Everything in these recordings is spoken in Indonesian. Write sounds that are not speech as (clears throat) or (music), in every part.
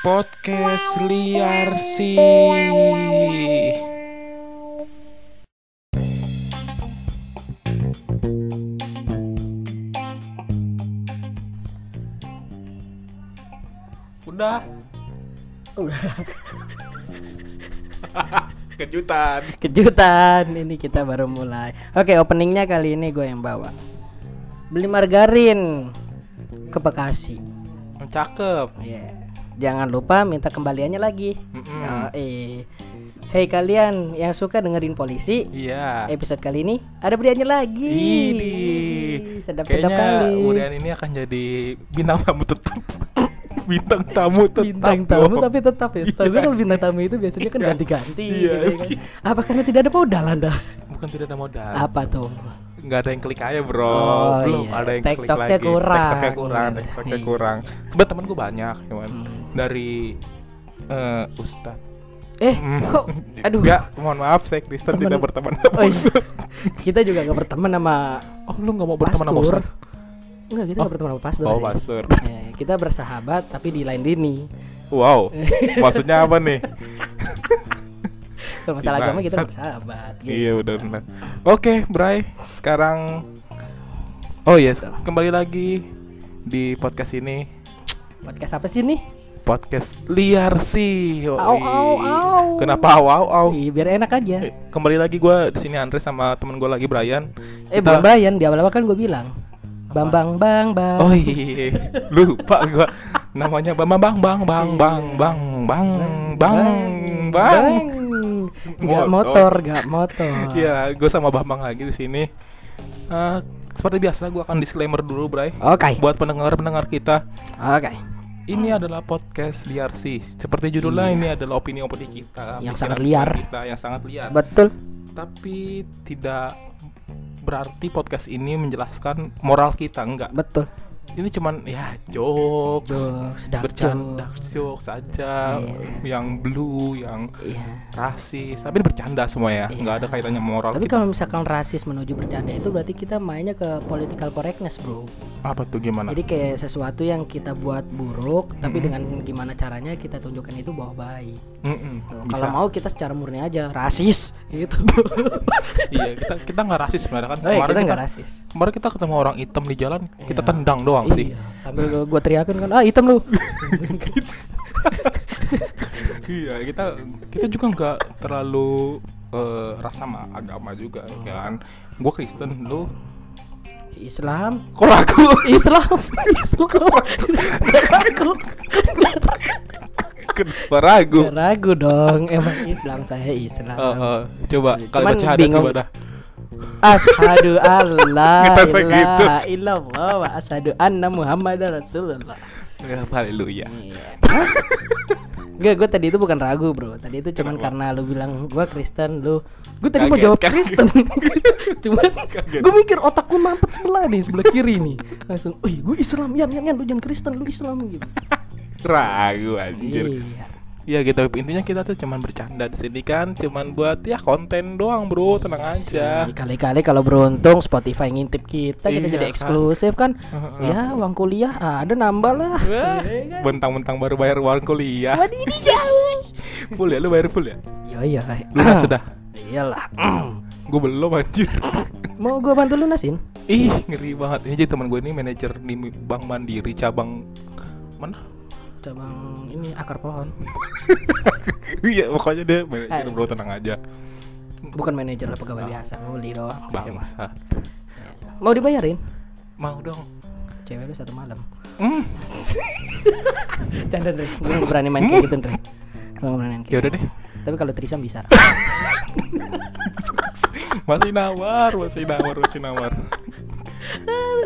Podcast liar sih. Udah. Udah. (laughs) Kejutan. Kejutan, ini kita baru mulai. Oke, openingnya kali ini gue yang bawa. Beli margarin ke Bekasi. Cakep. Ya. Jangan lupa minta kembaliannya lagi. Oh, eh. Hey kalian yang suka dengerin polisi, Iya. episode kali ini ada beliannya lagi. Ini sedap-sedap kayaknya kali. Urian ini akan jadi bintang tamu tetap. Bintang tamu tetap. bintang tamu loh. tapi tetap ya. Setahu gue Iya. kalau bintang tamu itu biasanya kan Iya. ganti-ganti Iya. gitu ya kan. Apa karena tidak ada modal Anda? bukan tidak ada modal. Apa tuh? nggak ada yang klik aja bro Oh, belum iya. ada yang klik TikToknya lagi kurang. TikToknya kurang Iya. TikToknya Iya. kurang sebab temen gue banyak cuman Hmm. dari eh Ustad Eh, Hmm. kok (laughs) aduh. Nggak, mohon maaf saya Kristen Temen- tidak berteman sama Oh, iya. Ustad kita juga gak berteman sama oh lu nggak mau berteman sama. Ustad Enggak, kita Oh. gak berteman sama pastor. oh pastor Ya, kita bersahabat tapi di lain lini. wow (laughs) maksudnya apa nih Kalau masalah agama kita bersahabat. gitu. iya udah benar oke Bray sekarang oh yes kembali lagi di podcast ini Podcast apa sih nih? podcast liar sih. Au, au, au. kenapa au au au Ih, biar enak aja. Eh, kembali lagi gue di sini Andre sama temen gue lagi Brian. Eh, Kita- Bayan di awal-awal kan gue bilang. Bang Bang Bang Bang. Oh iya, lupa gue namanya Bang Bang Bang Bang Bang Bang Bang Bang Bang. Gak Motor. motor, gak motor. (laughs) Ya, gue sama Bambang lagi di sini. Eh, seperti biasa gue akan disclaimer dulu, Bray. Oke. Buat pendengar-pendengar kita, Oke. ini adalah podcast liar sih. Seperti judulnya Iya. ini adalah opini-opini kita, Yang sangat liar. kita yang sangat liar. Betul. Tapi tidak berarti podcast ini menjelaskan moral kita enggak. Betul. Ini cuman ya jokes, Jokes, dark bercanda jokes. jokes saja, Iya. yang blue, yang Iya. rasis, tapi bercanda semua ya, Iya. nggak ada kaitannya moral. Tapi kita. kalau misalkan rasis menuju bercanda itu berarti kita mainnya ke political correctness, bro. apa tuh gimana? Jadi kayak sesuatu yang kita buat buruk, tapi Mm-mm. dengan gimana caranya kita tunjukkan itu bahwa baik. Tuh, bisa. Kalau mau kita secara murni aja rasis (laughs) gitu. iya, kita kita nggak rasis sebenarnya kan. Oh, iya, kemarin kita kita, nggak rasis. kemarin kita ketemu orang hitam di jalan, kita Iya. tendang doang sih. Iya, sambil gua, gua teriakin kan, ah hitam lu. (laughs) iya, kita kita juga nggak terlalu eh, rasa sama agama juga kan. Gue Kristen, lu Islam, kok ragu? Islam, (laughs) Islam. ragu. Kenapa ragu? Ragu dong, emang Islam saya Islam. Oh, oh. Coba Cuman kalimat syahadat bingung. Ibadah. Asyhadu alla (laughs) Ngerasa gitu. illallah wa asyhadu anna Muhammadar Rasulullah. Ya, haleluya. Iya. Enggak, gue tadi itu bukan ragu, Bro. Tadi itu cuman Kenapa? karena lu bilang gua Kristen, lu gue tadi mau Kaget, jawab kaget. Kristen. (laughs) cuman gue mikir otakku mampet sebelah nih, sebelah kiri nih. Langsung, "Wih, gue Islam, yan, yan, yan, lu jangan Kristen, lu Islam gitu." Ragu anjir. Iya. Ya gitu intinya kita tuh cuman bercanda di sini kan, cuman buat ya konten doang, Bro. Tenang aja. Sih, Kali-kali kalau beruntung Spotify ngintip kita, kita Iya jadi kan. eksklusif kan. Heeh. Ya, uang kuliah ada nambah lah. Iya kan? Bentang-bentang baru bayar uang kuliah. Jauh. (laughs) full ya, lu bayar full ya? Iya, iya. (clears throat) Lunas sudah. Iyalah. (clears throat) Gue belum anjir. (clears throat) Mau gua bantu lunasin? Ih, ngeri banget. Ini jadi teman gue ini manajer di Bank Mandiri cabang mana? Cabang ini akar pohon. (laughs) Iya, pokoknya dia manajer bro tenang aja. Bukan manajer lah pegawai biasa, mau beli doang. Bangsa. Mau dibayarin? Mau dong. Cewek lu satu malam. Hmm. (laughs) Canda Dre, gue berani main kayak gitu Dre. Gue berani main kayak Ya udah gitu. deh. Tapi kalau trisam bisa. (laughs) Masih nawar, masih nawar, masih nawar.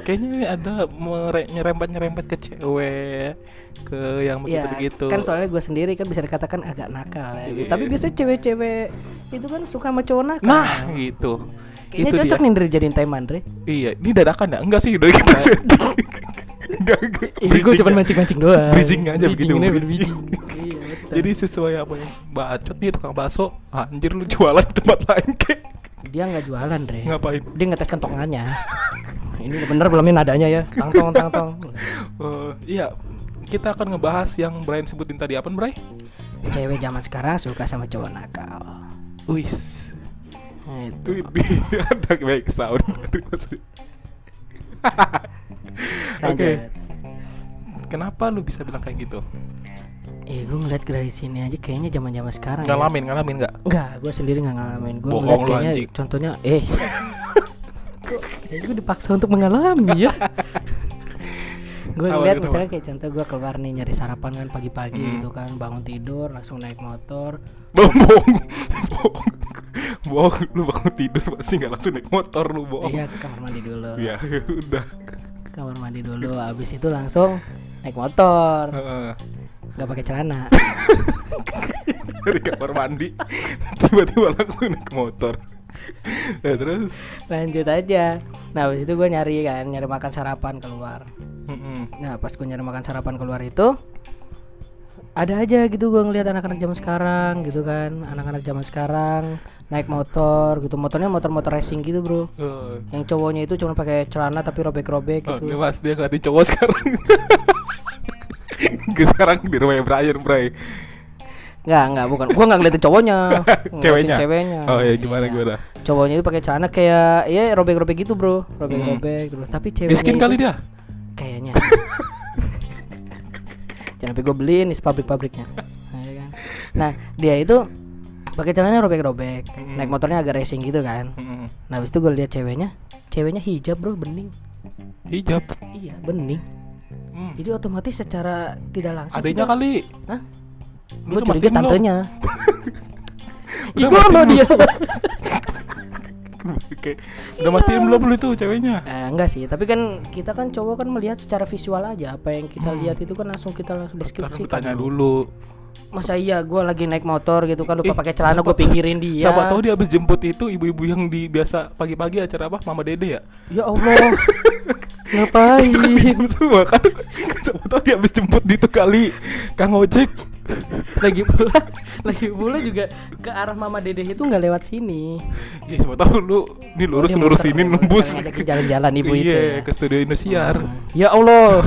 Kayaknya ini ada mere- nyerempet-nyerempet ke cewek, ke yang ya, begitu-begitu. kan soalnya gue sendiri kan bisa dikatakan agak nakal ya. Iya. Tapi biasanya cewek-cewek itu kan suka sama cowok nakal. Nah, gitu. Kayaknya itu cocok dia. nih Dre jadiin teman Dre. Iya, ini dadakan ya? Enggak sih, dari kita sih. Ini gue cuma mancing-mancing doang. Bridging aja begitu, bridging. (laughs) Iya. Jadi sesuai apa yang bacot nih tukang bakso, anjir lu jualan di tempat lain kek. dia nggak jualan Dre. Ngapain? Dia ngetes kentongannya. (laughs) ini bener belum ini nadanya ya. Tang tong tang tong. Eh, (laughs) iya, kita akan ngebahas yang Brian sebutin tadi apa, Bray? Cewek zaman sekarang suka sama cowok nakal. Wis. Nah, Itu (laughs) ada baik sound. (laughs) Oke. Kenapa lu bisa bilang kayak gitu? Eh, gue ngeliat dari sini aja kayaknya zaman zaman sekarang. ya. Ngalamin, ngalamin nggak? Enggak, gue sendiri nggak ngalamin. Gue ngeliat kayaknya anjing. contohnya, eh, kok gue dipaksa untuk mengalami ya? gue ngeliat kenapa? misalnya kayak contoh gue keluar nih nyari sarapan kan pagi-pagi Hmm. gitu kan, bangun tidur langsung naik motor. Bohong, bohong, (laughs) bohong. Lu bangun tidur pasti nggak langsung naik motor lu bohong. Iya ke kamar mandi dulu. Ya (laughs) udah. Kamar mandi dulu, abis itu langsung naik motor, nggak pakai celana. (laughs) Dari kamar mandi tiba-tiba langsung naik motor. Ya (laughs) terus. Lanjut aja. Nah, abis itu gue nyari kan, nyari makan sarapan keluar. Nah pas gue nyari makan sarapan keluar itu ada aja gitu gue ngeliat anak-anak zaman sekarang gitu kan anak-anak zaman sekarang naik motor gitu motornya motor-motor racing gitu bro Oh, yang cowoknya itu cuma pakai celana tapi robek-robek oh, gitu ini mas dia ngeliatin cowok sekarang. (laughs) sekarang di rumahnya Brian, Bray. Nggak nggak bukan gue nggak ngeliatin cowoknya (laughs) Ceweknya? ceweknya Oh iya, gimana, Iya. gimana? cowoknya itu pakai celana kayak ya robek-robek gitu bro robek-robek terus tapi ceweknya Miskin kali dia. kayaknya (laughs) jangan sampai gue beliin nih pabrik-pabriknya nah, ya kan? nah dia itu pakai celananya robek-robek Mm. naik motornya agak racing gitu kan nah habis itu gue lihat ceweknya ceweknya hijab bro bening Hijab. iya bening Hmm. jadi otomatis secara tidak langsung Adanya kali. Hah? Lu gue curiga tantenya (laughs) mastiin loh dia (laughs) Oke. Udah mastiin belum lu itu ceweknya? Eh, enggak sih, tapi kan kita kan cowok kan melihat secara visual aja apa yang kita Hmm. lihat itu kan langsung kita langsung Karena deskripsikan. bertanya dulu. Masa iya gue lagi naik motor gitu kan lupa Eh, pakai celana gue pinggirin dia. Siapa tahu dia habis jemput itu ibu-ibu yang di biasa pagi-pagi acara apa? Mama Dede ya? Ya Allah. (laughs) Ngapain? Itu semua kan. Siapa tahu dia habis jemput di itu kali. Kang Ojek. Lagi pula (laughs) lagi pula juga ke arah Mama Dede itu nggak lewat sini. Ya siapa tahu lu ini lurus Oh, lurus muter, ini nembus. ngajakin jalan-jalan ibu itu Iya, ya. ke studio Indosiar. Hmm. Ya Allah.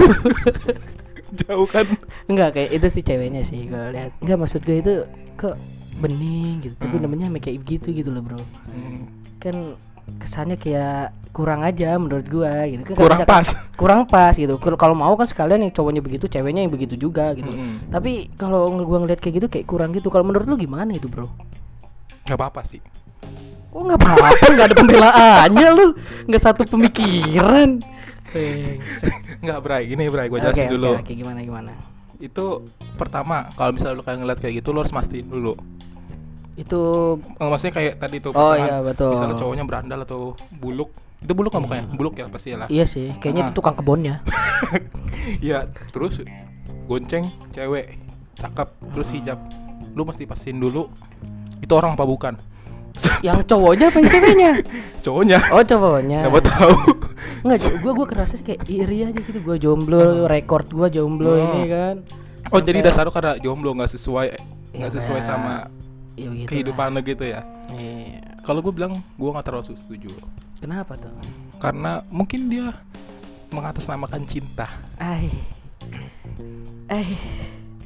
(laughs) Jauh kan. Enggak kayak itu sih ceweknya sih gue lihat. Enggak maksud gue itu kok bening gitu. Tapi Hmm. namanya kayak gitu gitu loh, Bro. Hmm. Kan kesannya kayak kurang aja menurut gua gitu kan Kurang misalkan- pas. (laughs) kurang pas gitu Kal- kalau mau kan sekalian yang cowoknya begitu ceweknya yang begitu juga gitu Mm-mm. tapi kalau gua ngeliat kayak gitu kayak kurang gitu kalau menurut lu gimana itu bro Gak apa-apa sih. kok nggak apa-apa nggak ada pembelaannya lu nggak satu pemikiran. (laughs) Nggak, Bray. Ini, Bray, gua jelasin oke, dulu. oke, gimana gimana Itu pertama, kalau misalnya lu kayak ngeliat kayak gitu, lu harus mastiin dulu. Itu Eh, Maksudnya kayak tadi tuh Oh, misalkan- iya, betul. Misalnya cowoknya berandal atau buluk. Itu buluk nggak mukanya? Buluk ya pasti lah. iya sih kayaknya Ah. itu tukang kebunnya (laughs) Iya, terus gonceng cewek cakep terus hijab. Lu mesti pastiin dulu itu orang apa bukan. (laughs) yang cowoknya apa yang ceweknya (laughs) Cowoknya. oh cowoknya Siapa tahu. Enggak, gua gua kerasa kayak iri aja gitu gua jomblo, rekor gua jomblo Hmm. ini kan. Oh, jadi Sampai- dasar lu karena jomblo nggak sesuai nggak Ya, sesuai kayak- sama ya begitu kehidupan lu gitu ya. Iya. Kalau gue bilang gue nggak terlalu setuju Kenapa tuh? karena mungkin dia mengatasnamakan cinta. Ai. Eh.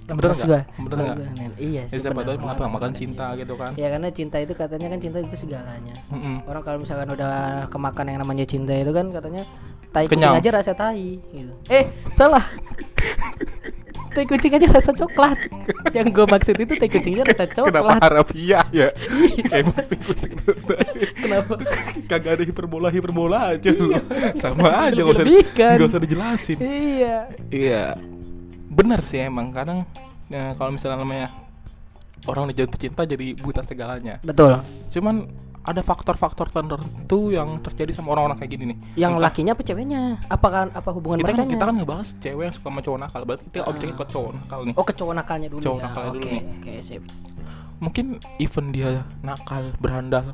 Bener gua. Bener nen- Iya Ya, sih. siapa bener tahu mengatasnamakan bener cinta gitu kan. Ya karena cinta itu katanya kan cinta itu segalanya. Mm-mm. Orang kalau misalkan udah kemakan yang namanya cinta itu kan katanya tai kucing Kenyang. aja rasa tai gitu. Eh, salah. (laughs) tai kucing aja rasa coklat. Yang gue maksud itu tai kucingnya rasa Kenapa coklat. harafiah ya? Kayak mesti kucing Kenapa? Kagak ada hiperbola hiperbola aja lu. Sama aja nggak usah nggak usah dijelasin. Iya. Iya, benar sih emang kadang ya, kalau misalnya namanya orang udah jatuh cinta jadi buta segalanya. Betul. Cuman ada faktor-faktor tertentu yang terjadi sama orang-orang kayak gini nih. Yang Entah- lakinya apa ceweknya? Apa kan apa hubungan kita mereka? kan kita kan ngebahas cewek yang suka sama cowok nakal, berarti kita Ah. objeknya ke cowok nakal nih. Oh ke cowok nakalnya dulu Cowok ya. nakalnya dulu Oke, nih. Oke, sip. Mungkin even dia nakal, berandal,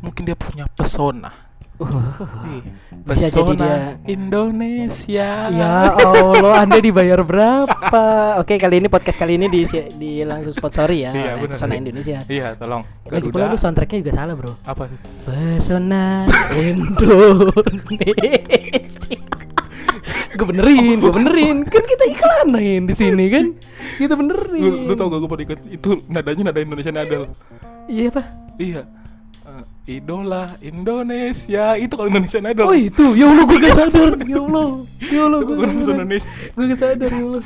mungkin dia punya pesona. Uh, Bisa jadi pesona dia- Indonesia. ya Allah, Anda dibayar berapa? Oke, kali ini podcast kali ini di di langsung sponsori ya. Iya, benar. Pesona Indonesia. Iya, tolong. Lagi pula lu soundtracknya juga salah, Bro. apa? Pesona Indonesia. gue benerin, gue benerin. Kan kita iklanin di sini kan. Kita benerin. Lu, lu tau gak gue pernah ikut itu nadanya nada Indonesian Idol. Iya apa? Iya. Idola Indonesia itu kalau Indonesian Idol. Oh itu, ya Allah gue (laughs) gak sadar. Ya Allah, ya Allah (laughs) gue bahasa Indonesia. Gue gak sadar ya Allah.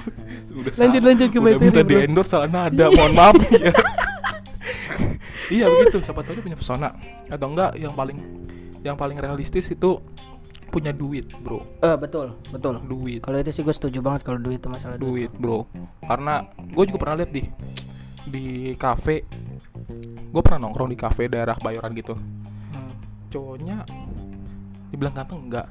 Udah Lanjut, salah. lanjut ke Udah materi, minta di endorse salah nada. Mohon maaf (laughs) ya. iya begitu. Siapa tahu dia punya pesona atau enggak yang paling yang paling realistis itu punya duit, bro. Eh betul, betul. Duit. Kalau itu sih gue setuju banget kalau duit itu masalah duit. duit bro karena gue juga pernah lihat di di kafe gue pernah nongkrong di kafe daerah Bayoran gitu Hmm. cowoknya dibilang ganteng enggak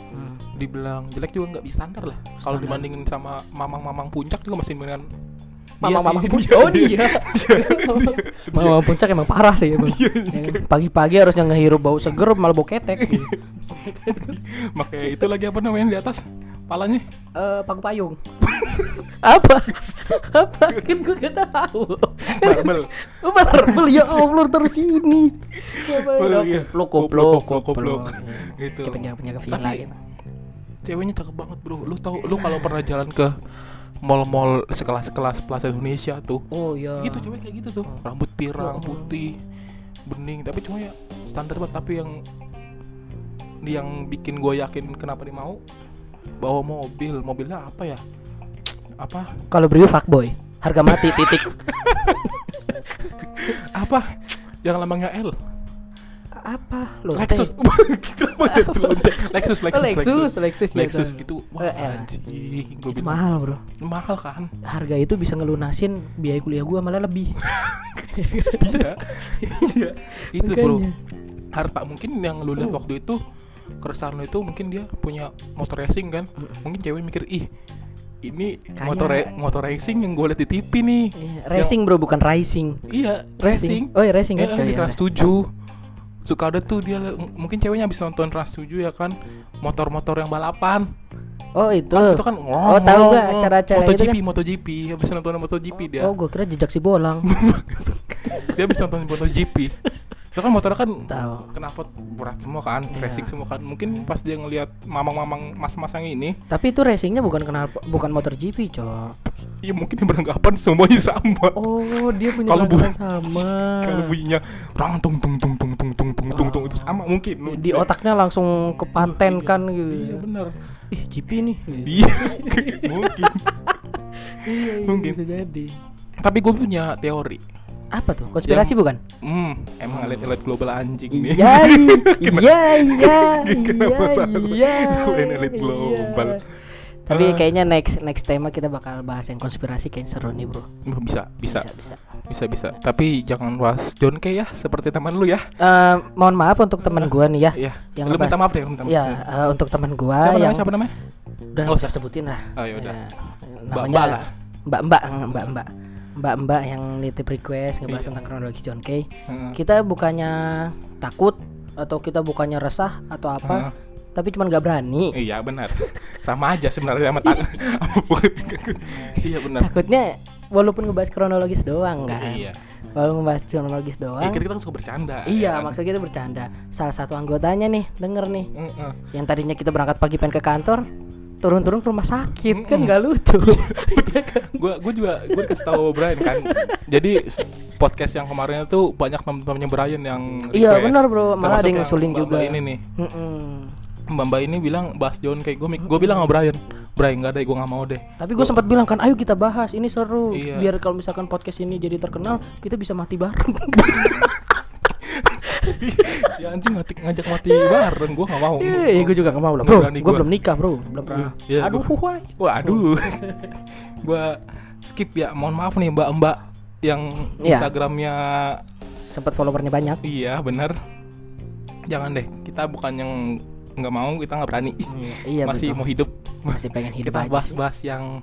Hmm. dibilang jelek juga nggak bisa standar lah kalau dibandingin sama mamang-mamang puncak juga masih mendingan Mama-mama sih, puncak. (laughs) Oh dia. Mama puncak emang parah sih emang. Iya, Yang Pagi-pagi harusnya ngehirup bau seger malah bau ketek. (laughs) makanya itu lagi apa namanya di atas palanya Eh paku payung. (laughs) apa? apa? Kan gue gak tahu. barbel Oh, (laughs) barbel ya Allah terus ini. Oh, goblok, goblok. goblok. Gitu. Kayak penjaga-penjaga villa Tapi- gitu. ceweknya cakep banget bro lu tahu lu kalau pernah jalan ke mall-mall sekelas-kelas Plaza Indonesia tuh Oh iya. gitu cewek kayak gitu tuh rambut pirang Oh. putih bening tapi cuma ya standar banget tapi yang yang bikin gue yakin kenapa dia mau bawa mobil. Mobilnya apa ya? Apa? Kalau Brio fuckboy, harga mati titik. (laughs) apa? Yang lambangnya L. Apa? (laughs) Lexus? Lexus Oh, Lexus Lexus, Lexus, ya, Lexus tahu. itu wah Eh, anjing gue bilang. mahal, Bro. mahal kan? Harga itu bisa ngelunasin biaya kuliah gua malah lebih. (laughs) iya. Iya. Itu bro. Makanya. harta mungkin yang lu lihat waktu itu keresahan itu mungkin dia punya motor racing kan. Mungkin cewek mikir ih ini Kayak- motor ra- motor racing yang gue liat di TV nih. Iya, Racing, Bro, bukan rising. iya racing. Oh, iya racing ya, kan? di Iya, Trans 7 suka ada tuh dia mungkin ceweknya habis nonton Trans 7 ya kan? Motor-motor yang balapan. Oh, itu. kan itu kan Oh, tahu gak acara-acara itu MotoGP kan? MotoGP. Habis nonton MotoGP dia. Oh, gua kira jejak si bolang. (laughs) dia habis nonton MotoGP (laughs) itu kan motornya kan Tahu. kenapa berat semua kan Iya. racing semua kan mungkin pas dia ngelihat mamang-mamang mas-mas yang ini Tapi itu racingnya bukan kenapa bukan motor GP, Cok. iya mungkin dia beranggapan semuanya sama Oh, dia punya Kalau bu- sama. (laughs) kalau bunyinya rang tung tung tung tung tung tung tung tung tung itu sama mungkin di otaknya langsung kepantenkan gitu. iya benar Ih, GP nih. iya (laughs) mungkin (laughs) Iya, iya, Mungkin. bisa jadi. tapi gue punya teori Apa tuh? Konspirasi bukan? hmm emang elit-elit global anjing nih Iya, (laughs) iya, iya, (laughs) Kenapa iya, iya. Selain elit iya. global. Tapi Ah. kayaknya next next tema kita bakal bahas yang konspirasi kayak seru nih, Bro. bisa bisa bisa. bisa bisa tapi jangan bahas John Kay ya seperti teman lu ya Eh, mohon maaf untuk teman gua nih ya. Iya. Yang lu minta maaf deh, minta maaf. Ya, eh, untuk teman gua siapa yang namanya? Siapa namanya? udah Oh, usah sebutin lah. Oh, yaudah. Ya, Mbak-mbak namanya lah. Mbak-mbak, mbak-mbak. Mbak-mbak yang nitip request ngebahas Iya. tentang kronologi John Kay. Heeh. Kita bukannya takut atau kita bukannya resah atau apa, Heeh. tapi cuman nggak berani. Iya benar. Sama aja sebenarnya sama tak. (laughs) iya benar. Takutnya walaupun ngebahas kronologis doang kan. Iya. Kalau ngebahas kronologis doang. Eh, kita kan suka bercanda. Iya, ya kan? maksud kita bercanda. Salah satu anggotanya nih, denger nih. Heeh. Yang tadinya kita berangkat pagi pengen ke kantor, turun-turun ke rumah sakit kan Mm-mm. nggak lucu. (laughs) Gua gua juga gua dikasih tahu Brian kan. Jadi podcast yang kemarin itu banyak teman-temannya Brian yang Iya, benar, Bro. Malah ada yang ngusulin juga. Ini nih. Mm-mm. Mbak-mbak ini bilang bahas John kayak gue gue bilang sama Brian Brian nggak ada gue nggak mau deh Tapi gue sempat bilang kan, ayo kita bahas, ini seru. Iya. Biar kalau misalkan podcast ini jadi terkenal, kita bisa mati bareng. (laughs) si anjing ngajak, ngajak mati bareng gue nggak mau Iya, gue juga gak mau lah, bro. Gue belum nikah, bro. Belum pernah. Iya, Aduh, (laughs) gua- wah. waduh gue skip ya mohon maaf nih mbak mbak yang Iya. instagramnya Sempat followernya banyak. iya bener jangan deh kita bukan yang nggak mau kita nggak berani Iya, (laughs) masih betul. mau hidup Masih pengen hidup kita aja bahas-bahas yang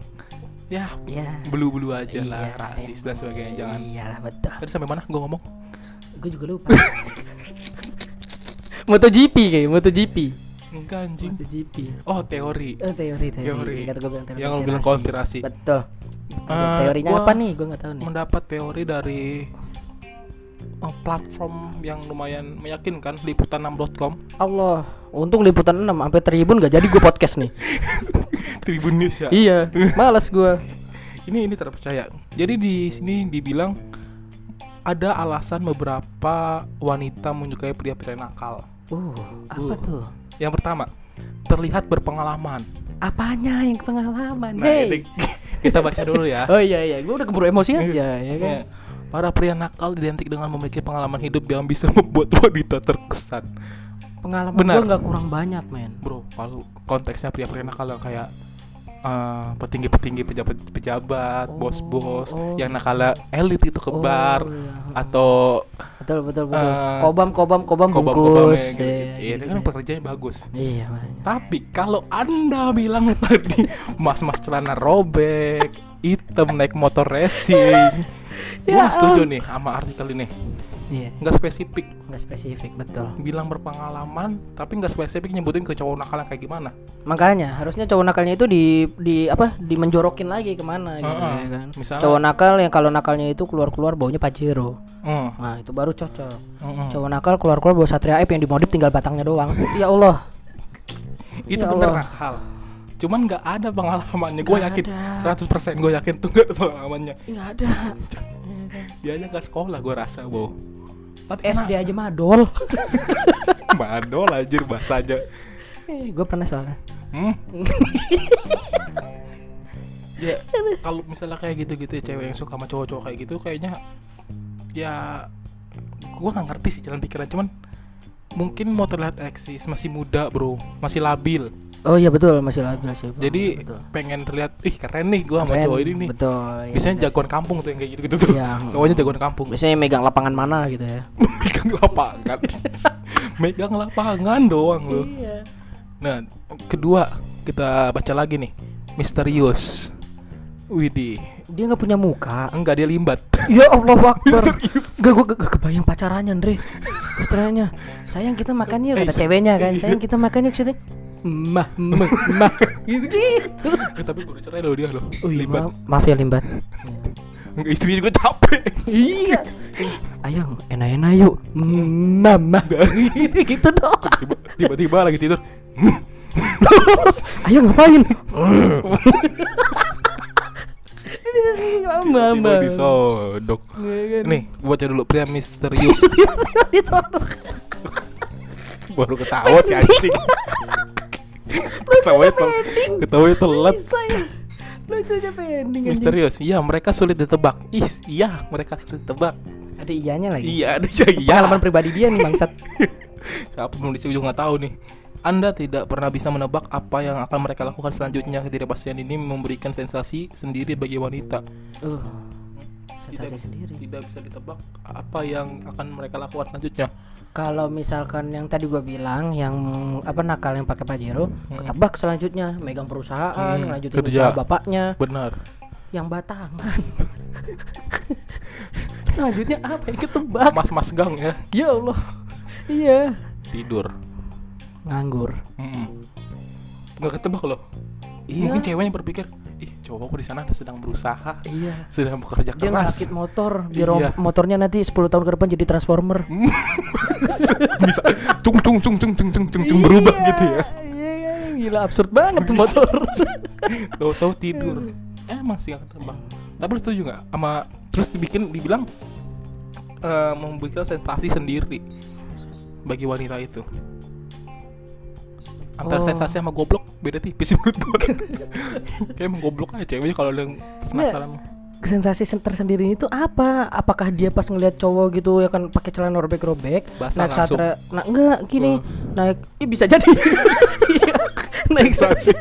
ya Iya. belu-belu aja lah Iya, rasis dan sebagainya jangan Iyalah, betul. tadi sampai mana gue ngomong Gue juga lupa. (laughs) MotoGP kayak MotoGP. enggak anjing MotoGP. oh teori Oh, teori, teori. Teori. Kata gue bilang teori. Yang lu bilang konspirasi. Betul. Eh, Teorinya apa nih? Gue nggak tahu nih. mendapat teori dari eh, platform yang lumayan meyakinkan liputan6.com Allah, untung liputan 6 sampai tribun gak jadi gue podcast nih. (laughs) Tribun News ya. iya malas gua Ini ini terpercaya. Jadi di sini dibilang ada alasan beberapa wanita menyukai pria-pria nakal. uh apa Uh. tuh Yang pertama, terlihat berpengalaman. apanya yang pengalaman Nah, hey ini kita baca dulu ya. (laughs) oh iya iya gua udah keburu emosi aja ya kan Ya. Para pria nakal identik dengan memiliki pengalaman hidup yang bisa membuat (laughs) wanita terkesan. pengalaman gua nggak kurang banyak men Bro, kalau konteksnya pria-pria nakal yang kayak eh, petinggi-petinggi pejabat-pejabat, Oh, bos-bos, oh. yang nakala elit itu ke bar Oh, iya. atau betul betul betul eh, kobam kobam kobam kobam-kobam bungkus yang gitu. Iya, Iya, dia kan iya. pekerjaannya bagus. iya makanya. Tapi kalau anda bilang (laughs) tadi mas-mas celana robek, hitam naik motor racing, gue (laughs) Ya setuju nih sama artikel ini. Iya Nggak spesifik, nggak spesifik betul bilang berpengalaman, tapi nggak spesifik nyebutin ke cowok nakal yang kayak gimana. makanya harusnya cowok nakalnya itu di di apa dimenjorokin lagi ke mana gitu Heeh. ya kan Misalnya- cowok nakal yang kalau nakalnya itu keluar keluar baunya pajero Hmm, nah itu baru cocok hmm. cowok nakal keluar keluar bau satria aib yang dimodif tinggal batangnya doang (laughs) ya allah Itu Ya bener Allah. nakal. Cuman nggak ada pengalamannya. Gue yakin, ada. 100% gue yakin tuh nggak ada pengalamannya. nggak ada? (laughs) Dia aja nggak sekolah, gue rasa, Bo. Tapi SD aja madol. (laughs) Madol anjir bahasa aja. eh, gue pernah soalnya. Hmm? (laughs) ya kalau misalnya kayak gitu-gitu ya, cewek yang suka sama cowok-cowok kayak gitu kayaknya ya gua nggak ngerti sih jalan pikiran. Cuman mungkin mau terlihat eksis masih muda bro. Masih labil oh iya betul masih labil sih jadi betul. pengen terlihat ih keren nih gua sama cowok ini nih betul iya, biasanya betul. jagoan kampung tuh yang kayak gitu-gitu tuh Iya. (laughs) cowoknya jagoan kampung biasanya megang lapangan mana gitu ya (laughs) megang lapangan (laughs) megang lapangan doang loh iya Nah, kedua kita baca lagi nih. Misterius. Widih, dia nggak punya muka enggak dia limbat. ya Allah Akbar Misterius. Gak, gue gak kebayang pacarannya, Andre Pacarannya Sayang kita makan yuk, Eh, kata ceweknya kan iya. Sayang kita makan yuk, sini Mah, mah, mah Gitu-gitu Eh, tapi baru cerai loh dia loh. Oh iya, limbat. maaf, maaf ya Limbat Enggak istrinya juga capek. Iya Ayang, enak-enak yuk Mama Gitu, gitu dong Tiba- Tiba-tiba lagi tidur. (laughs) Ayang ngapain? Mama Tiba disodok. Nih, gua baca dulu pria misterius. Ditodok (laughs) baru ketawa si anjing. Ketawanya tel ketawanya telat. Lucunya pending anjing. Misterius. Iya, mereka sulit ditebak. Ih, iya, mereka sulit ditebak. Ada iyanya lagi Iya, ada ya iya. Pengalaman pribadi dia nih bangsat (laughs) Siapa penulis juga nggak tahu nih. Anda tidak pernah bisa menebak apa yang akan mereka lakukan selanjutnya. Ketidakpastian ini memberikan sensasi sendiri bagi wanita. Uh, Tidak, sensasi sendiri. tidak bisa ditebak apa yang akan mereka lakukan selanjutnya. Kalau misalkan yang tadi gua bilang yang apa nakal yang pakai pajero, Mm-mm. ketebak selanjutnya megang perusahaan, Hmm, lanjutin kerja. usaha bapaknya, Benar. yang batangan. (laughs) selanjutnya apa yang ketebak? Mas-mas gang ya Ya Allah. Iya. tidur. Nganggur. Nggak ketebak loh. Iya. Mungkin ceweknya berpikir, cowokku di sana sedang berusaha iya. sedang bekerja keras. dia motor biar iya. motornya nanti 10 tahun ke depan jadi transformer. (laughs) Bisa. Tung tung tung tung tung tung tung, tung iya, berubah gitu ya. Iya, iya gila absurd banget tuh motor. (laughs) Tahu-tahu tidur. Eh masih nggak terbang. tapi setuju nggak ama terus dibikin dibilang uh, membuat sensasi sendiri bagi wanita itu? Antara Oh. sensasi sama goblok beda tipis (laughs) menurut gua. (laughs) Kayak emang goblok aja ceweknya kalau yang penasaran. sensasi sen- tersendiri itu apa? Apakah dia pas ngeliat cowok gitu ya kan pakai celana robek-robek, Basah naik langsung. satra, nah enggak gini, Oh. naik, Ih, bisa jadi, (laughs) Iya, naik Sensasi.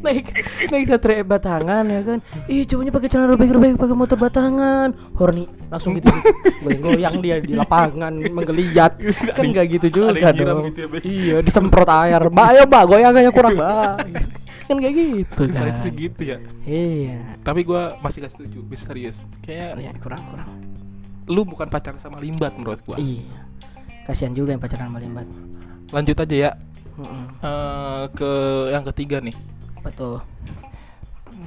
(laughs) naik naik satra batangan ya kan, ih cowoknya pakai celana robek-robek, pakai motor batangan, horny, langsung gitu, goyang-goyang dia di lapangan menggeliat, kan enggak gitu juga dong, gitu ya, iya disemprot air, mbak ayo mbak goyang aja kurang mbak, kan kayak gitu kan, Sensasi gitu ya. iya, Tapi gua masih gak setuju, misterius. iya Kayak kurang kurang. lu bukan pacaran sama limbat menurut gua. Iya. Kasihan juga yang pacaran sama limbat. Lanjut aja ya Mm-mm. eh, ke yang ketiga nih. Betul.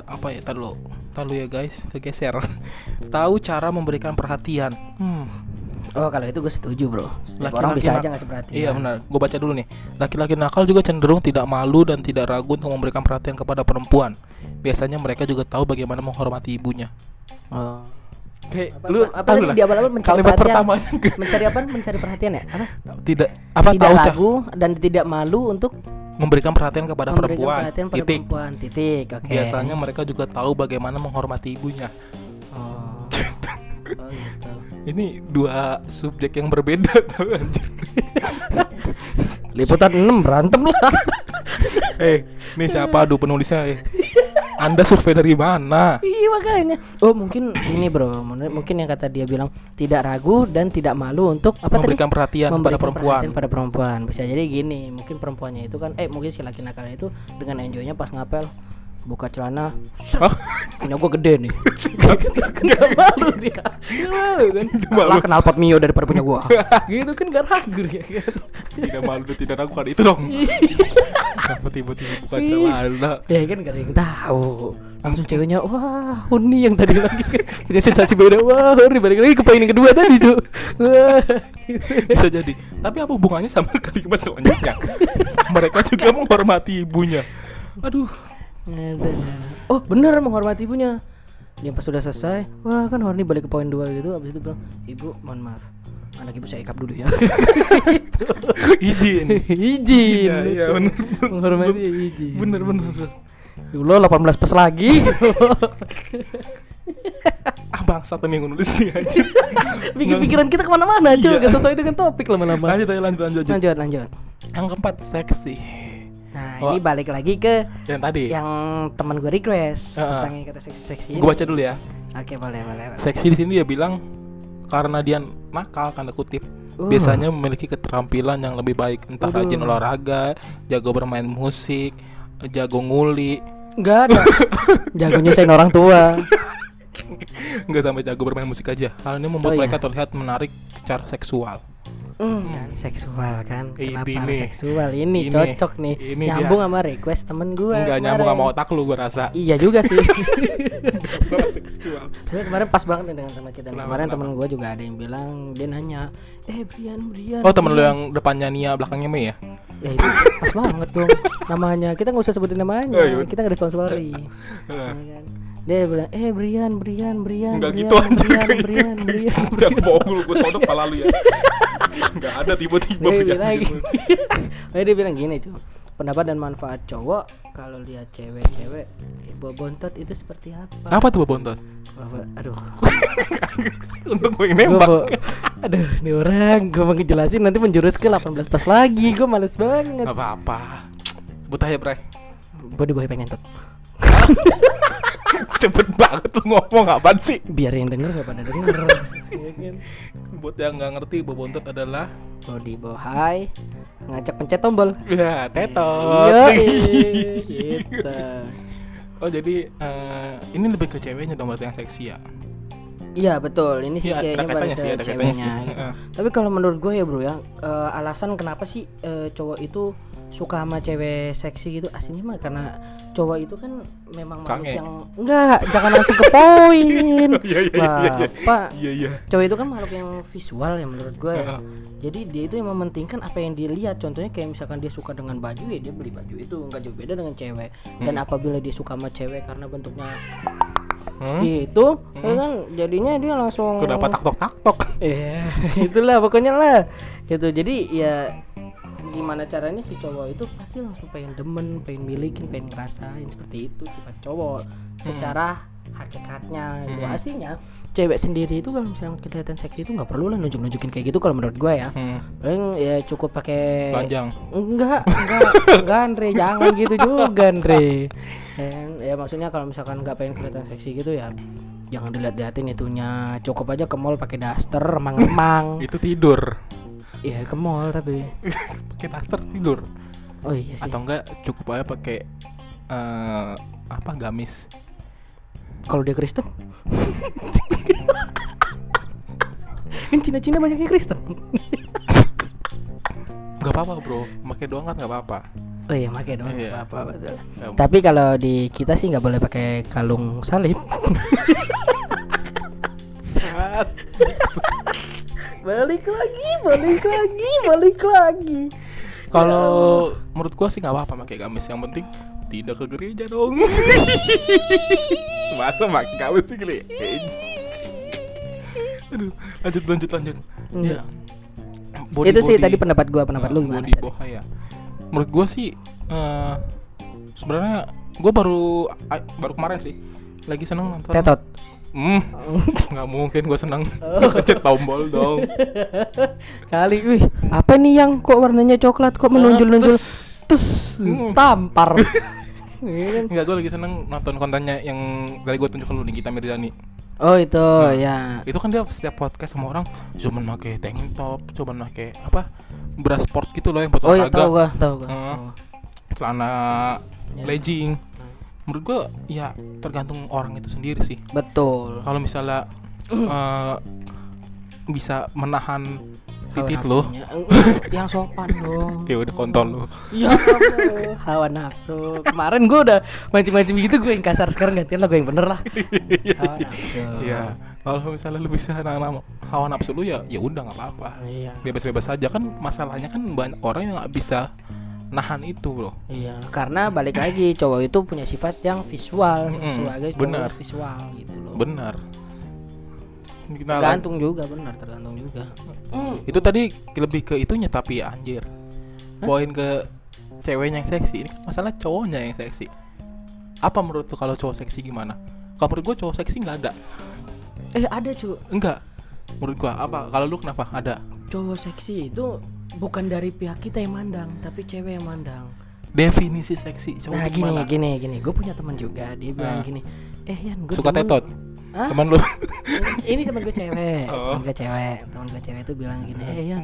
apa ya tahu tahu ya guys kegeser (laughs) tahu cara memberikan perhatian hmm. Oh kalau itu gue setuju bro. Setiap orang bisa aja ngasih perhatian. Iya benar. Gue baca dulu nih. Laki-laki nakal juga cenderung tidak malu dan tidak ragu untuk memberikan perhatian kepada perempuan. Biasanya mereka juga tahu bagaimana menghormati ibunya. Oh. Kayak Apa, lu apa, apa tahu tadi nggak? di awal-awal mencari kalimat perhatian? pertamanya Mencari apa? Mencari perhatian ya? Apa? tidak apa tidak tahu ragu dan tidak malu untuk memberikan perhatian kepada memberikan perempuan. perhatian pada Titik. perempuan. Titik. Oke. Biasanya mereka juga tahu bagaimana menghormati ibunya. Oh. (laughs) oh gitu. Ini dua subjek yang berbeda (laughs) tau anjir. Liputan 6 berantem lah. (laughs) Eh, ini siapa aduh penulisnya eh. Anda survei dari mana? Iya makanya. Oh mungkin ini bro, Mun- mungkin yang kata dia bilang tidak ragu dan tidak malu untuk apa Memberikan tadi? perhatian Memberikan perempuan. perhatian pada perempuan. Bisa jadi gini, mungkin perempuannya itu kan, eh mungkin si laki nakalnya itu dengan enjoynya pas ngapel buka celana, Oh, punya gua gede nih. Gak malu dia. Gak malu kan. malu. Kenal pot mio daripada punya gua. (laughs) gitu kan gak ragu dia kan. tidak malu dan tidak ragu kan itu dong. Kenapa tiba-tiba buka celana? ya kan gak ada yang tahu langsung ceweknya wah Huni yang tadi lagi punya sensasi beda wah Huni balik lagi ke poin yang kedua tadi tuh wah Bisa jadi. Tapi apa hubungannya sama (laughs) kalimat selanjutnya? (laughs) Mereka juga menghormati ibunya. Aduh. Oh bener menghormati ibunya dia pas sudah selesai wah kan Horny balik ke poin dua gitu abis itu bilang ibu mohon maaf anak ibu saya ikap dulu ya (laughs) izin. izin Iya, iya, bener. menghormati izin Bener bener. bener. lo 18 plus lagi (laughs) Ah bangsat yang nulis nih anjir. bikin pikiran kita ke mana-mana cuy Iya. gak sesuai dengan topik lama-lama Lanjut aja lanjut lanjut. lanjut. lanjut lanjut Yang keempat seksi. Nah Wah. ini balik lagi ke Yang tadi. yang teman gue request Heeh. tentang yang kata seksi-seksi. Gue baca dulu ya. Oke boleh boleh. boleh. Seksi di sini dia bilang karena dia nakal tanda kutip Uh. biasanya memiliki keterampilan yang lebih baik entah Waduh. rajin olahraga jago bermain musik jago nguli Enggak ada. (laughs) Jagonya saya orang tua. nggak sampai jago bermain musik aja hal ini membuat Oh, iya. mereka terlihat menarik secara seksual Hmm, kan seksual kan. Ini Kenapa harus nih. seksual ini, Ini. cocok nih. Ini nyambung dia. sama request temen gue. nggak nyambung sama otak lu gue rasa Iya juga sih. (laughs) Seksual Sebenarnya kemarin pas banget nih dengan teman kita. Kenapa, kemarin temen gue juga ada yang bilang dia nanya, eh Brian Brian. oh temen lu Brian." yang depannya Nia belakangnya Mei ya Ya itu pas banget dong. Namanya kita nggak usah sebutin namanya. Oh, iya. kita nggak disponsori. (laughs) Ya kan? Dia bilang, eh Brian, Brian, Brian, Nggak Brian, gitu anjir Brian, kayaknya. Brian, (laughs) Brian, Udah bohong lu gue sodok pala lu ya nggak ada tiba-tiba dia bilang. Oh, (laughs) dia bilang gini cuy pendapat dan manfaat cowok kalau lihat cewek-cewek bawa bontot itu seperti apa? apa tuh bontot? Bahwa- aduh, (laughs) untuk gue gua nembak. Bawa- aduh, ini orang. Gue mau ngejelasin nanti menjurus ke 18 plus lagi, gue males banget. nggak apa-apa. Sebut aja Bray. Body boy pengen tuh, (laughs) cepet banget lu ngomong apaan sih biar yang denger gak pada denger. (laughs) ya kan? buat yang nggak ngerti bobontot adalah Body boy ngajak pencet tombol. ya tetot Iya, (laughs) gitu. oh jadi eh, ini lebih ke ceweknya dong berarti yang seksi ya Iya betul, ini sih ada kayaknya balik sih, ada ceweknya. gitu. Tapi kalau menurut gue ya bro ya, eh, alasan kenapa sih eh, cowok itu suka sama cewek seksi gitu aslinya mah karena cowok itu kan memang makhluk yang enggak jangan langsung ke poin. (laughs) Iya, iya, iya, iya. Cowok itu kan makhluk yang visual ya menurut gue ya. Jadi dia itu yang mementingkan apa yang dia lihat. Contohnya kayak misalkan dia suka dengan baju ya dia beli baju itu. Nggak jauh beda dengan cewek. Dan Hmm. apabila dia suka sama cewek karena bentuknya hmm? itu ya Hmm. kan jadinya dia langsung kenapa taktok taktok Iya, (laughs) itulah pokoknya lah. Gitu. Jadi ya gimana caranya si cowok itu pasti langsung pengen demen, pengen milikin, pengen ngerasain seperti itu sifat cowok secara hakikatnya gitu. Hmm. Aslinya cewek sendiri itu kalau misalnya kelihatan seksi itu nggak perlu lah nunjuk-nunjukin kayak gitu kalau menurut gue ya. hmm. Paling ya cukup pakai telanjang Enggak, enggak, (laughs) enggak Andre, jangan gitu juga Andre. Ya, ya maksudnya kalau misalkan nggak pengen kelihatan seksi gitu ya jangan dilihat-liatin itunya. Cukup aja ke mall pakai daster, emang-emang. (laughs) itu tidur Iya, ke mall tapi. (laughs) pakai daster tidur Oh iya sih. atau enggak cukup aja pakai eh, apa gamis Kalau dia Kristen? kan Cina-Cina banyak yang Kristen. nggak apa-apa bro pakai doang kan nggak apa-apa Oh iya, pakai dong. Iya. Apa betul. Ya, Tapi kalau di kita sih nggak boleh pakai kalung salib. balik lagi balik lagi balik lagi Kalau menurut gua sih nggak apa-apa pakai gamis. Yang penting tidak ke gereja dong. (laughs) Masa pakai gamis ke gereja? Aduh, lanjut lanjut lanjut. Enggak. Ya. Body- itu sih body. tadi pendapat gua pendapat Nah, lu gimana Body tadi? boha ya. Menurut gua sih eh sebenarnya gua baru baru kemarin sih lagi seneng nonton. tetot Hmm, (laughs) nggak mungkin gua seneng. Oh. (laughs) Pencet tombol dong. kali wih apa nih yang kok warnanya coklat kok menonjol nonjol Terus- terus Hmm. tampar Iya kan? Enggak, gue lagi seneng nonton kontennya yang dari gue tunjuk lu nih Gita Mirzani. oh itu Nah, ya Itu kan dia setiap podcast sama orang cuman pakai tank top, cuman pakai apa? Bra sports gitu loh yang buat oh ya olahraga. tahu gua tahu gua Heeh. Tahu. Celana Ya. legging. Menurut gua ya tergantung orang itu sendiri sih. betul Kalau misalnya (clears throat) eh, bisa menahan titit lo, yang sopan (laughs) dong ya udah kontol lo. Ya hawa nafsu. Kemarin gue udah macam-macam gitu gue yang kasar sekarang gantian lah gue yang bener lah. Hawa nafsu. Iya. Kalau misalnya lu bisa nahan hawa nafsu lu ya ya udah nggak apa-apa. Iya. bebas-bebas saja kan masalahnya kan banyak orang yang nggak bisa nahan itu bro Iya, karena balik lagi cowok itu punya sifat yang visual, Mm-mm, sebagai cowok benar. visual gitu loh. benar kita Tergantung juga benar, tergantung juga. lang- itu tadi lebih ke itunya tapi ya, anjir. Poin ke ceweknya yang seksi. Ini kan masalah cowoknya yang seksi. Apa menurut lu kalau cowok seksi gimana? Kalau menurut gua cowok seksi nggak ada. Eh ada cu, enggak menurut gua apa? Kalau lu kenapa? Ada. Cowok seksi itu bukan dari pihak kita yang mandang, tapi cewek yang mandang. definisi seksi cowok Nah itu gini, gimana? gini, gini, gue punya teman juga, dia bilang Ah. gini, eh Yan, gue suka tetot Hah? teman lu (laughs) ini teman gue cewek Oh. teman gue cewek teman gue cewek itu bilang gini eh Yan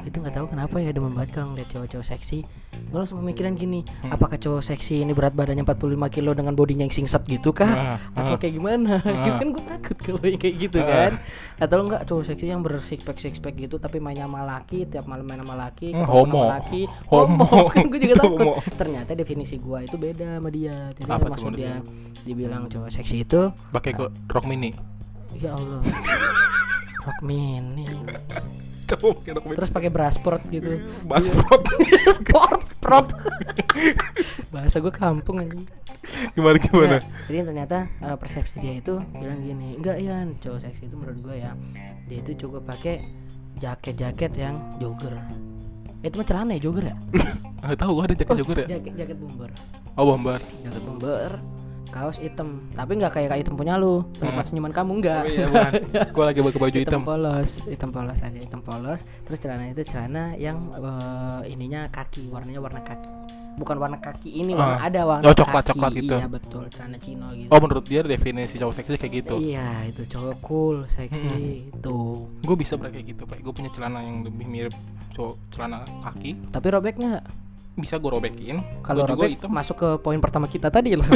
itu nggak tahu kenapa ya demen banget kalau ngeliat cowok-cowok seksi gue langsung pemikiran gini Hmm. apakah cowok seksi ini berat badannya 45 kilo dengan bodinya yang singset gitu kah Ah, atau ah. kayak gimana (laughs) Ah. kan gue takut kalau yang kayak gitu Ah. kan atau enggak cowok seksi yang bersix pack six pack gitu tapi mainnya sama laki tiap malam main sama laki Hmm, homo. sama laki (laughs) Homo. homo kan gue juga takut homo. ternyata definisi gue itu beda sama dia jadi Apa maksud dia dibilang cowok seksi itu pakai ke rok mini Ya Allah. Rock mini. pakai Terus pakai bra sport gitu. Basprot sport, sport. Bahasa gue kampung anjing. gimana gimana Nah, jadi ternyata eh, persepsi dia itu bilang gini, enggak ya, cowok seksi itu menurut gue ya, dia itu coba pakai jaket-jaket yang jogger. Itu mah celana ya jogger ya? (laughs) Tahu gua ada jaket jogger ya Jaket jaket bomber. oh bombar Jaket bomber, kaos hitam. Tapi nggak kayak hitam punya lu. Hmm. senyuman kamu enggak. oh, iya gua lagi (laughs) pakai baju hitam polos hitam polos aja hitam polos terus celana itu celana yang eh, ininya kaki warnanya warna kaki bukan warna kaki ini warna Ah. ada warna Oh, coklat- kaki. coklat gitu. iya betul celana chino gitu oh menurut dia definisi cowok seksi kayak gitu iya itu cowok cool seksi itu gue bisa pakai kayak gitu pak gue punya celana yang lebih mirip cowok celana kaki tapi robeknya bisa gue robekin. Kalau robek hitam masuk ke poin pertama kita tadi loh. (laughs)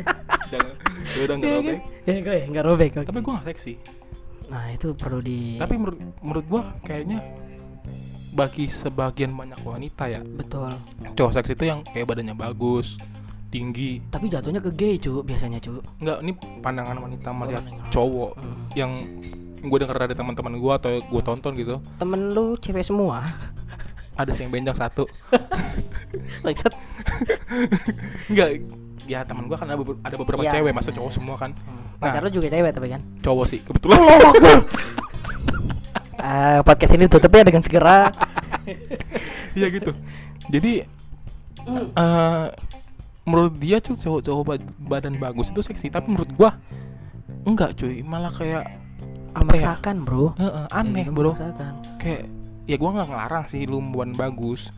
(laughs) Jangan ya udah nggak Iya robek? kan? ya gue nggak robek tapi gue nggak seksi nah itu perlu di tapi menurut menurut gue kayaknya bagi sebagian banyak wanita ya. Betul. Cowok seksi itu yang kayak badannya bagus tinggi. Tapi jatuhnya ke gay cu biasanya cu. Enggak, ini pandangan wanita melihat pandangan. cowok Hmm. yang gue denger dari teman-teman gue atau gue tonton gitu. Temen lu cewek semua ada sih yang benjang satu. (laughs) Bangsat. enggak ya teman gue kan ada beber- ada beberapa Iya. cewek masa cowok semua kan. Pacar Nah. lu juga cewek tapi kan? cowok sih kebetulan Ah, (laughs) podcast ini tutup ya dengan segera. (laughs) iya gitu. Jadi eh menurut dia tuh cowok-cowok ba- badan bagus itu seksi. Tapi menurut gua enggak cuy. Malah kayak apa ya? Bro. Heeh, aneh Kayak gitu, bro kayak ya gua nggak ngelarang sih lu badan bagus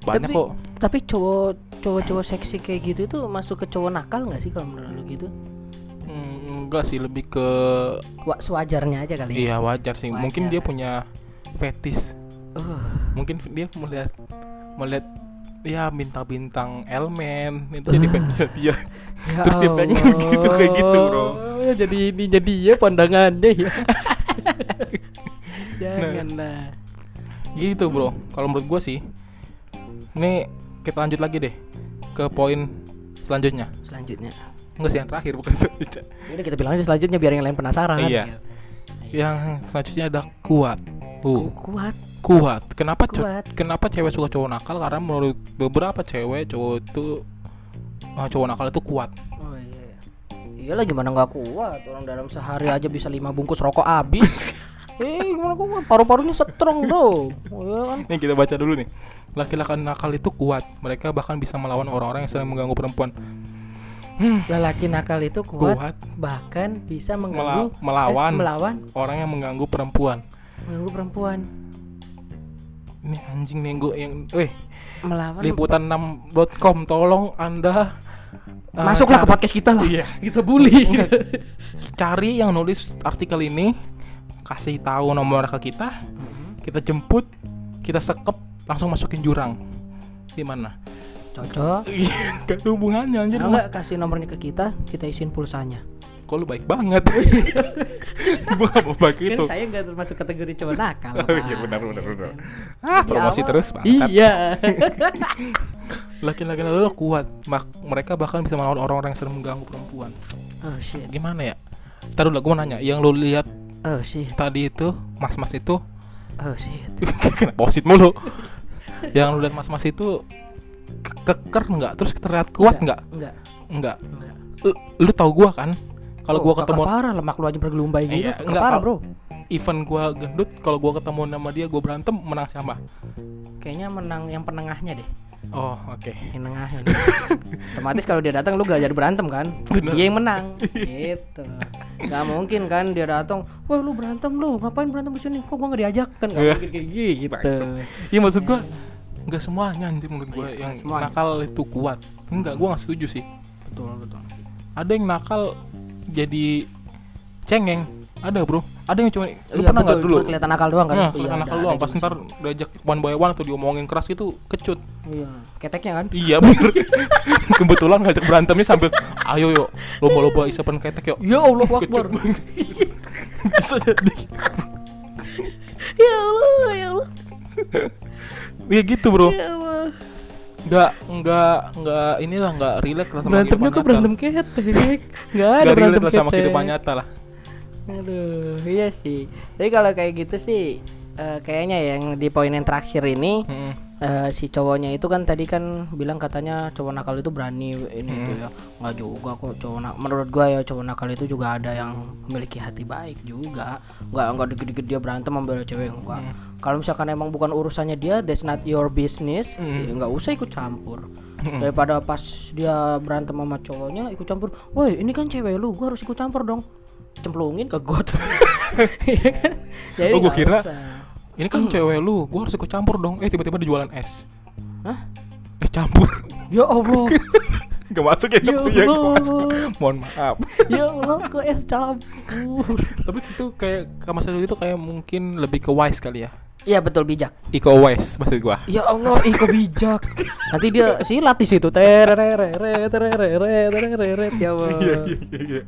banyak Tapi- kok Tapi cowok cowok-cowok seksi kayak gitu itu masuk ke cowok nakal nggak sih kalau menurut lu gitu? Hmm, enggak sih lebih ke Wah, sewajarnya aja kali. ya? iya wajar sih mungkin Wajar. dia punya fetis Uh, mungkin dia melihat melihat ya bintang-bintang elemen itu jadi fetisnya (laughs) dia ya Terus dia pengen gitu, kayak gitu, bro. Allah, Jadi ini jadi ya pandangannya ya. (laughs) Janganlah. Gitu bro kalau menurut gua sih ini kita lanjut lagi deh ke poin selanjutnya Selanjutnya. enggak sih yang terakhir bukan selanjutnya Udah kita bilang aja selanjutnya biar yang lain penasaran. Iya. Gitu. yang selanjutnya ada kuat. Uh, kuat kuat. Kenapa Kuat. kenapa cewek suka cowok nakal? Karena menurut beberapa cewek cowok itu uh, cowok nakal itu kuat. oh iya iya lah gimana nggak kuat orang dalam sehari aja bisa lima bungkus rokok habis (laughs) eh gimana kuat paru-parunya strong bro iya kan Nih kita baca dulu nih. Laki-laki nakal itu kuat. Mereka bahkan bisa melawan orang-orang yang sedang mengganggu perempuan. Hmm, lelaki nakal itu kuat, kuat bahkan bisa mela- mengganggu melawan eh, melawan orang yang mengganggu perempuan. mengganggu perempuan Ini anjing nih gue yang eh melawan liputan6.com tolong Anda uh, masuklah ke podcast kita lah Iya. kita bully Enggak. cari yang nulis artikel ini kasih tahu nomor ke kita kita jemput kita sekep langsung masukin jurang. Di mana? Cocok. (laughs) Gak ada hubungannya anjir mas. nggak kasih nomornya ke kita kita isiin pulsanya. Kok lu baik banget? (laughs) Gua gak mau baik itu. kan saya nggak termasuk kategori cowok (laughs) nakal Oh, Pak. iya, benar, benar, benar. Kan? ah promosi awal- terus bangsat. iya. Laki-laki lalu kuat. Mak- mereka bahkan bisa melawan orang-orang yang sering mengganggu perempuan. Oh shit. Gimana ya? Ntar dulu gue mau nanya. Yang lu lihat oh shit. Tadi itu mas-mas itu. Oh shit. (laughs) Kenapa osit mulu. Yang lu lihat mas-mas itu ke- keker nggak? Terus terlihat kuat nggak enggak nggak. Enggak lu, lu tau gua kan? Kalau Oh, gua ketemu parah lemak lu aja bergelumbai gitu. Iya, enggak, parah bro. event gua gendut kalau gua ketemu sama dia gua berantem menang siapa? Kayaknya menang yang penengahnya deh oh oke. Yang tengahnya nih. (laughs) otomatis kalau dia datang lu gak jadi berantem kan? Bener. dia yang menang. (laughs) Gitu. Nggak mungkin kan? Dia datang wah lu berantem lu. Ngapain berantem di sini? Kok gua nggak diajak? Kan nggak Iya. mungkin kayak gitu Bangsat. iya maksud gua nggak semuanya anjir menurut gua Iya, yang semuanya. nakal itu kuat. Enggak gua nggak setuju sih. Betul betul. Ada yang nakal jadi cengeng ada bro. Ada yang cuma lu Iya, pernah nggak dulu? kelihatan nakal doang kan? Nah, Iya, kelihatan nakal ada doang. Pas ntar diajak one by one atau diomongin keras gitu kecut. Iya keteknya kan? Iya bener. (laughs) Kebetulan ngajak berantemnya sambil ayo yuk lomba-lomba isapan ketek yuk. Ya Allah Akbar. (laughs) Bisa jadi. Ya Allah ya Allah. Ya gitu bro. Ya Allah. Nggak nggak nggak inilah nggak relate lah sama berantemnya kok berantem ketek (laughs) nggak ada berantem lah sama kehidupan nyata lah Aduh, iya sih. Tapi kalau kayak gitu sih, eh, kayaknya yang di poin yang terakhir ini, Mm-mm. eh, si cowoknya itu kan tadi kan bilang katanya cowok nakal itu berani ini itu Hmm. ya. Nggak juga kok cowok nakal. Menurut gua ya cowok nakal itu juga ada yang memiliki hati baik juga. Nggak nggak dikit-dikit dia berantem membela cewek enggak. Hmm. Kalau misalkan emang bukan urusannya dia, that's not your business, Hmm. ya nggak usah ikut campur. Daripada pas dia berantem sama cowoknya ikut campur, woi ini kan cewek lu, gua harus ikut campur dong. Cemplungin ke got. (laughs) Iya kan? Jadi Oh, gua nggak kira- usah. ini kan cewek lu gua harus ikut campur dong eh tiba-tiba dijualan es Hah? es campur Ya Allah. (laughs) Gak masuk ya, Ya itu ya, Allah. masuk. Mohon maaf. ya Allah kok es campur. (laughs) Tapi itu kayak Mas Edo itu kayak mungkin lebih ke wise kali ya. Iya betul bijak. Iko wise maksud gua. Ya Allah, ih kok bijak. Nanti dia silat di situ. Tererere, tererere, tererere. Ya Allah. Iya iya iya.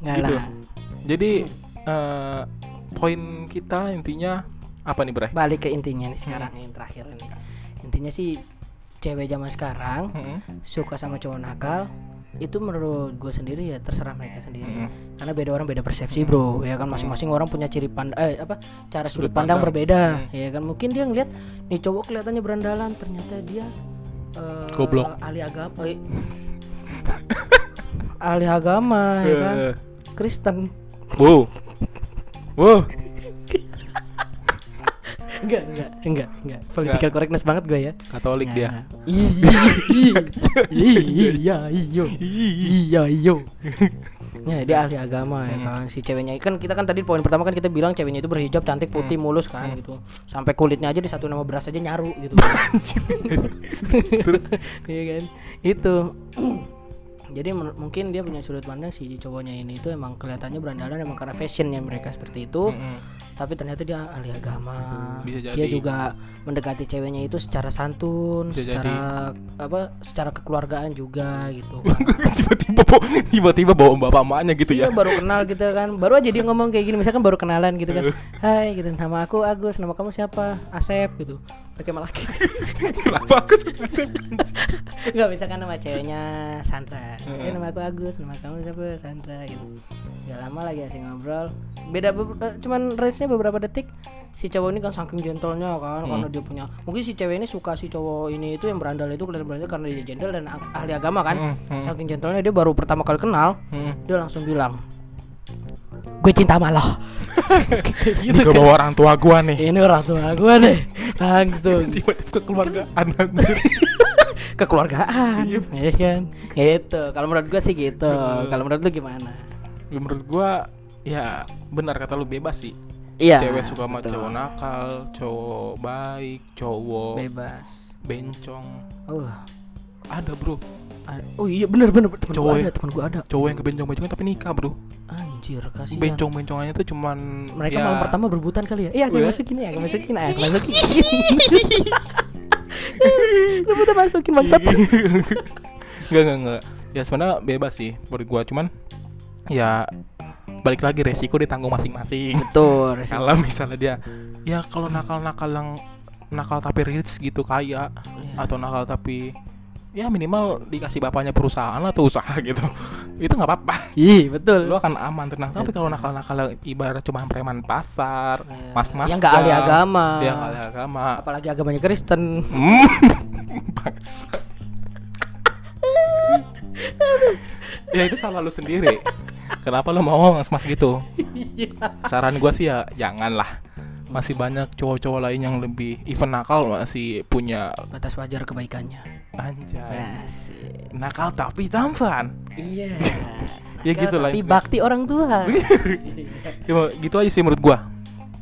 Nggak gitu. lah. Jadi eh, poin kita intinya apa nih, Bre? Balik ke intinya nih sekarang yang terakhir ini. Intinya sih cewek zaman sekarang Mm-mm. suka sama cowok nakal itu menurut gue sendiri ya terserah mereka sendiri Mm-mm. karena beda orang beda persepsi bro ya kan masing-masing orang punya ciri pandang eh apa cara sudut, Sudut pandang, pandang. berbeda Mm. ya kan mungkin dia ngeliat nih cowok kelihatannya berandalan ternyata dia eh, Goblok. ahli agama eh, (laughs) ahli agama ya kan Eh, Kristen. Wow. Wow. enggak enggak enggak enggak. Political correctness banget gue ya. Katolik dia. iya iya iya iya ya dia ahli agama ya kan si ceweknya. Kan kita kan tadi poin pertama kan kita bilang ceweknya itu berhijab cantik putih mulus kan gitu. Sampai kulitnya aja di satu nama beras aja nyaru gitu. (laughs) (laughs) Terus? Iya kan? Itu (clears throat) jadi mungkin dia punya sudut pandang si cowoknya ini itu emang kelihatannya berandalan emang karena fashionnya mereka seperti itu Mm-mm. Tapi ternyata dia ahli agama. Bisa dia jadi. juga mendekati ceweknya itu secara santun Bisa secara apa secara kekeluargaan juga gitu. (laughs) Tiba-tiba tiba-tiba bawa bapak emaknya gitu Iya ya. baru kenal gitu kan. Baru aja dia ngomong kayak gini misalkan baru kenalan gitu kan. Hai gitu. Nama aku Agus nama kamu siapa? Asep gitu. Pakai malaki Kenapa aku Asep? nggak misalkan nama ceweknya Sandra. Eh, nama aku Agus nama kamu siapa? Sandra gitu. Gak lama lagi asing ngobrol. Beda be- eh, cuman range nya beberapa detik si cowok ini kan saking gentlenya kan karena Hmm. dia punya mungkin si cewek ini suka si cowok ini itu yang berandal itu kelihatan berandal karena dia gentle dan ah- ahli agama kan Hmm, hmm. saking gentlenya dia baru pertama kali kenal Hmm. dia langsung bilang gue cinta sama lo Ini ke bawah orang tua gua nih. ini orang tua gue deh langsung (laughs) Tiba-tiba ke keluarga anjir. kekeluargaan Iya. ya kan gitu kalau menurut gue sih gitu Hmm. kalau menurut lu gimana Menurut gua ya benar kata lu bebas sih. Iya Cewek suka sama betul. cowok nakal, cowok baik, cowok bebas bencong. oh Ada, Bro. ada- oh iya bener bener temen Cowok gua ada temen gua ada Cowok yang kebencong-bencongan tapi nikah, Bro. anjir kasih Bencong-bencongannya tuh cuman mereka ya, malam pertama berbutan kali ya iya aku ya? masukin ya aku masukin (laughs) ya aku masukin (laughs) rebutan masukin bangsat (laughs) Enggak, enggak, enggak. Ya sebenarnya bebas sih menurut gua, cuman ya balik lagi resiko ditanggung masing-masing. betul resiko. Kalau misalnya dia ya kalau nakal-nakal yang nakal tapi rich gitu kaya Iya. atau nakal tapi ya minimal dikasih bapaknya perusahaan atau usaha gitu (laughs) itu nggak apa-apa Ih, betul. lo akan aman tenang tapi kalau nakal-nakal ibarat cuma preman pasar Iya. mas-mas yang nggak ahli agama. dia ahli agama Apalagi agamanya Kristen. Hmm, (laughs) ya itu salah lu sendiri (laughs) kenapa lu mau mas-mas gitu Iya. saran gua sih ya janganlah masih banyak cowok-cowok lain yang lebih even nakal masih punya Batas wajar kebaikannya. anjay Asik. nakal tapi tampan Iya. (laughs) Ya gitu lah Tapi bakti orang tua. (laughs) Ya, gitu aja sih menurut gua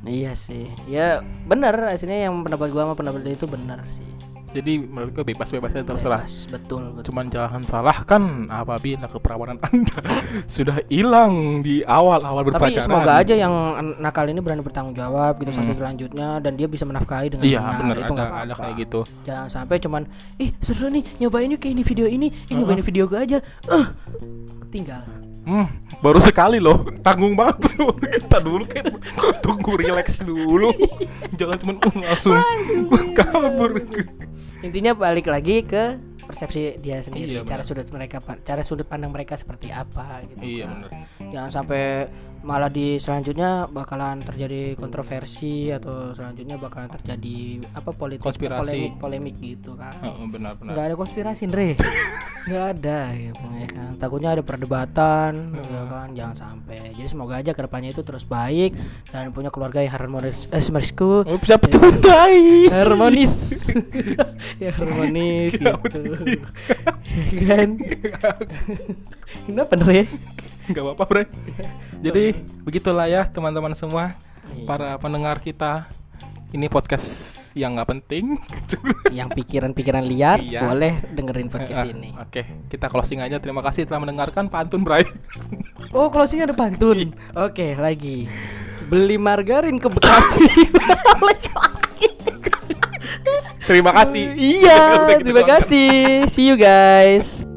iya sih. Ya benar aslinya yang pendapat gua sama pendapat dia itu benar sih. Jadi menurut gua bebas-bebas aja terserah Bebas, betul, betul. cuman jangan salahkan apabila keperawanan anda (laughs) sudah hilang di awal-awal Tapi berpacaran semoga aja yang an- nakal ini berani bertanggung jawab gitu sampai Hmm. selanjutnya dan dia bisa menafkahi dengan iya benar. bener itu ada nggak ada apa-apa. kayak gitu Jangan sampai cuman ih seru nih nyobain yuk kayak ini video ini, ini Heeh. nyobain video gua aja. Eh, tinggal. Hmm, baru sekali loh, tanggung banget bro. Kita dulu kan tunggu relax dulu. Jangan cuma uh, langsung kabur. Intinya balik lagi ke persepsi dia sendiri, Iya, cara benar. sudut mereka, cara sudut pandang mereka seperti apa gitu. Iya kan. bener. Jangan sampai malah di selanjutnya bakalan terjadi kontroversi atau selanjutnya bakalan terjadi apa politik Konspirasi. polemik polemik gitu kan. Heeh, benar benar. nggak ada konspirasi Andre. (laughs) Nggak ada gitu ya kan. Takutnya ada perdebatan ya kan. Jangan sampai. Jadi semoga aja ke depannya itu terus baik dan punya keluarga yang harmonis eh semerisku Oh, siapa tuh? Tai? harmonis. (laughs) Ya harmonis gitu. (laughs) kan? Kenapa Andre Enggak apa-apa, Bre. Jadi begitulah ya teman-teman semua Iya. para pendengar kita. Ini podcast yang nggak penting. (laughs) yang pikiran-pikiran liar Iya. boleh dengerin podcast Eh, ini Oke, kita closing aja. Terima kasih telah mendengarkan pantun, Bray. (laughs) oh closing ada pantun oke lagi beli margarin ke Bekasi. (laughs) Terima kasih. Iya, terima kasih. See you guys.